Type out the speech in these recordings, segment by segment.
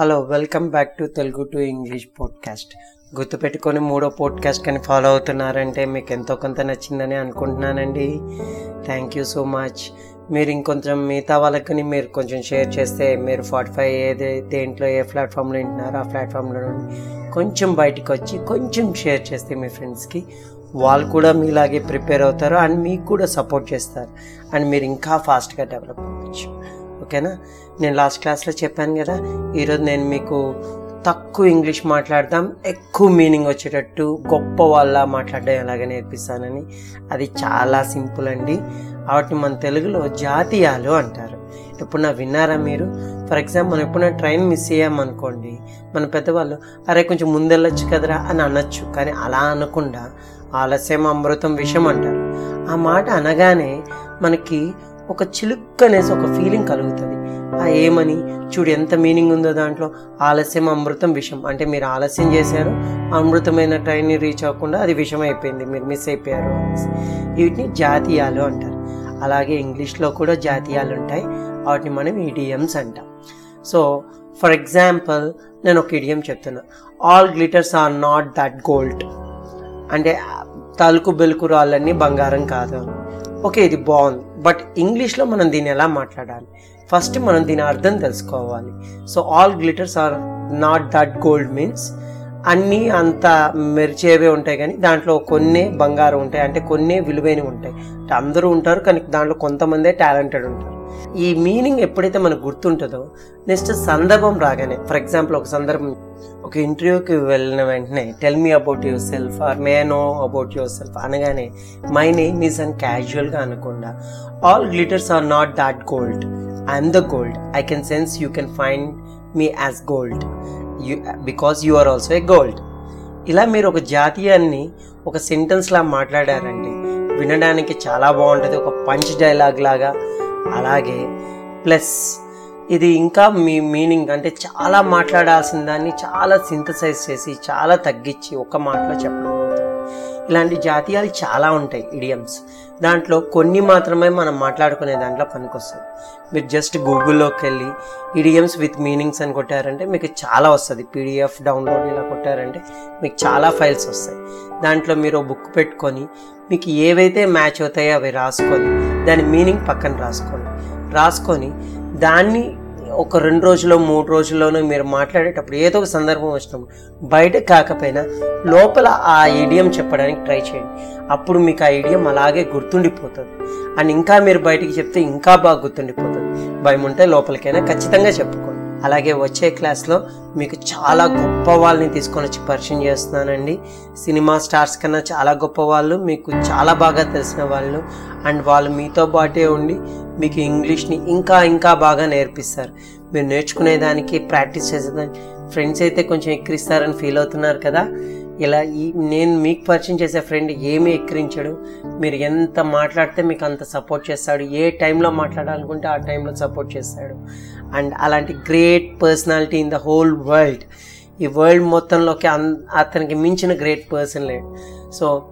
Hello welcome back to Telugu to English podcast గుర్తుపెట్టుకొని మూడో podcast కానీ ఫాలో అవుతున్నారంటే మీకు ఎంతో కొంత నచ్చిందని అనుకుంటున్నానండి. థ్యాంక్ యూ సో మచ్ మీరు ఇంకొంచెం మిగతా వాళ్ళకి మీరు కొంచెం షేర్ చేస్తే మీరు ఫార్టీఫై ఏది దేంట్లో ఏ ప్లాట్ఫామ్లో వింటున్నారో ఆ ప్లాట్ఫామ్లో కొంచెం బయటికి వచ్చి కొంచెం షేర్ చేస్తే మీ ఫ్రెండ్స్కి వాళ్ళు కూడా మీలాగే ప్రిపేర్ అవుతారు అండ్ మీకు కూడా సపోర్ట్ చేస్తారు. అండ్ మీరు ఇంకా ఫాస్ట్గా డెవలప్ అవ్వచ్చు. ఓకేనా? నేను లాస్ట్ క్లాస్లో చెప్పాను కదా ఈరోజు నేను మీకు తక్కువ ఇంగ్లీష్ మాట్లాడదాం ఎక్కువ మీనింగ్ వచ్చేటట్టు గొప్ప వాళ్ళ మాట్లాడడం ఎలాగ నేర్పిస్తానని. అది చాలా సింపుల్ అండి. వాటిని మన తెలుగులో జాతీయాలు అంటారు. ఎప్పుడన్నా విన్నారా మీరు? ఫర్ ఎగ్జాంపుల్ మనం ఎప్పుడైనా ట్రైన్ మిస్ అయ్యామనుకోండి మన పెద్దవాళ్ళు అరే కొంచెం ముందెళ్ళొచ్చు కదరా అని అనొచ్చు. కానీ అలా అనకుండా ఆలస్యం అమృతం విషయం అంటారు. ఆ మాట అనగానే మనకి ఒక చిలుక్ అనేసి ఒక ఫీలింగ్ కలుగుతుంది. ఆ ఏమని? చూడు ఎంత మీనింగ్ ఉందో దాంట్లో. ఆలస్యం అమృతం విషం. అంటే మీరు ఆలస్యం చేశారు అమృతమైన ట్రైన్ని రీచ్ అవ్వకుండా అది విషం అయిపోయింది మీరు మిస్ అయిపోయారు అనేసి. వీటిని జాతీయాలు అంటారు. అలాగే ఇంగ్లీష్లో కూడా జాతీయాలు ఉంటాయి. వాటిని మనం ఈడియమ్స్ అంటాం. సో ఫర్ ఎగ్జాంపుల్ నేను ఒక ఇడియం చెప్తున్నా. All glitters are not that gold అంటే తలుకు బెలుకు రాళ్ళన్నీ బంగారం కాదు. ఓకే ఇది బాగుంది. బట్ ఇంగ్లీష్లో మనం దీన్ని ఎలా మాట్లాడాలి? ఫస్ట్ మనం దీని అర్థం తెలుసుకోవాలి. So all glitters are not that gold means అన్నీ అంత మెరిచేవే ఉంటాయి కానీ దాంట్లో కొన్నే బంగారం ఉంటాయి. అంటే కొన్నే విలువైనవి ఉంటాయి. అంటే అందరూ ఉంటారు కానీ దాంట్లో కొంతమందే టాలెంటెడ్ ఉంటారు. ఈ మీనింగ్ ఎప్పుడైతే మనకు గుర్తుంటుందో నెక్స్ట్ సందర్భం రాగానే ఫర్ ఎగ్జాంపుల్ ఒక సందర్భం ఒక ఇంటర్వ్యూకి వెళ్ళిన వెంటనే tell me about your self or may know about your self అనగానే మై నేమ్ ఈజ్ అని క్యాజువల్గా అనకుండా all glitters are not that gold I'm the gold I can sense you can find me as gold you because you are also a gold ఇలా మీరు ఒక జాతీయాన్ని ఒక సెంటెన్స్లా మాట్లాడారంటే వినడానికి చాలా బాగుంటుంది. ఒక పంచ్ డైలాగ్ లాగా అలాగే ప్లస్ ఇది ఇంకా మీ మీనింగ్ అంటే చాలా మాట్లాడాల్సిన దాన్ని చాలా సింథసైజ్ చేసి చాలా తగ్గించి ఒక మాటలో చెప్పడం. ఇలాంటి జాతీయాలు చాలా ఉంటాయి ఇడియమ్స్ దాంట్లో కొన్ని మాత్రమే మనం మాట్లాడుకునే దాంట్లో పనికొస్తుంది మీరు జస్ట్ గూగుల్లోకి వెళ్ళి ఇడియమ్స్ విత్ మీనింగ్స్ అని కొట్టారంటే మీకు చాలా వస్తుంది. పీడిఎఫ్ డౌన్లోడ్ ఇలా కొట్టారంటే మీకు చాలా ఫైల్స్ వస్తాయి. దాంట్లో మీరు బుక్ పెట్టుకొని మీకు ఏవైతే మ్యాచ్ అవుతాయో అవి రాసుకొని దాని మీనింగ్ పక్కన రాసుకోండి. రాసుకొని దాన్ని ఒక రెండు రోజుల్లో మూడు రోజుల్లోనూ మీరు మాట్లాడేటప్పుడు ఏదో ఒక సందర్భం వచ్చినప్పుడు బయట కాకపోయినా లోపల ఆ ఐడియం చెప్పడానికి ట్రై చేయండి. అప్పుడు మీకు ఆ ఐడియం అలాగే గుర్తుండిపోతుంది. అండ్ ఇంకా మీరు బయటికి చెప్తే ఇంకా బాగా గుర్తుండిపోతుంది. భయం ఉంటే లోపలికైనా ఖచ్చితంగా చెప్పుకోండి. అలాగే వచ్చే క్లాస్లో మీకు చాలా గొప్ప వాళ్ళని తీసుకొని వచ్చి పరిచయం చేస్తున్నానండి. సినిమా స్టార్స్ కన్నా చాలా గొప్ప వాళ్ళు మీకు చాలా బాగా తెలిసిన వాళ్ళు అండ్ వాళ్ళు మీతో పాటే ఉండి మీకు ఇంగ్లీష్ని ఇంకా ఇంకా బాగా నేర్పిస్తారు. మీరు నేర్చుకునేదానికి ప్రాక్టీస్ చేసేదానికి ఫ్రెండ్స్ అయితే కొంచెం ఎక్కిరిస్తారని ఫీల్ అవుతున్నారు కదా. ఇలా ఈ నేను మీకు పరిచయం చేసే ఫ్రెండ్ ఏమి ఎక్కిరించాడు. మీరు ఎంత మాట్లాడితే మీకు అంత సపోర్ట్ చేస్తాడు. ఏ టైంలో మాట్లాడాలనుకుంటే ఆ టైంలో సపోర్ట్ చేస్తాడు. అండ్ అలాంటి great personality in the whole world ఈ వరల్డ్ మొత్తంలోకి అన్ అతనికి మించిన గ్రేట్ పర్సన్ లేడు. సో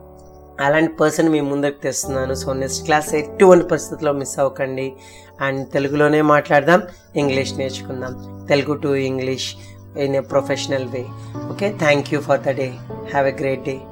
అలాంటి పర్సన్ మీ ముందుకు తెస్తున్నాను. సో నెక్స్ట్ క్లాస్ ఎటువంటి పరిస్థితుల్లో మిస్ అవ్వకండి. అండ్ తెలుగులోనే మాట్లాడదాం ఇంగ్లీష్ నేర్చుకుందాం. Telugu to English in a professional way. Okay? Thank you for the day. Have a great day.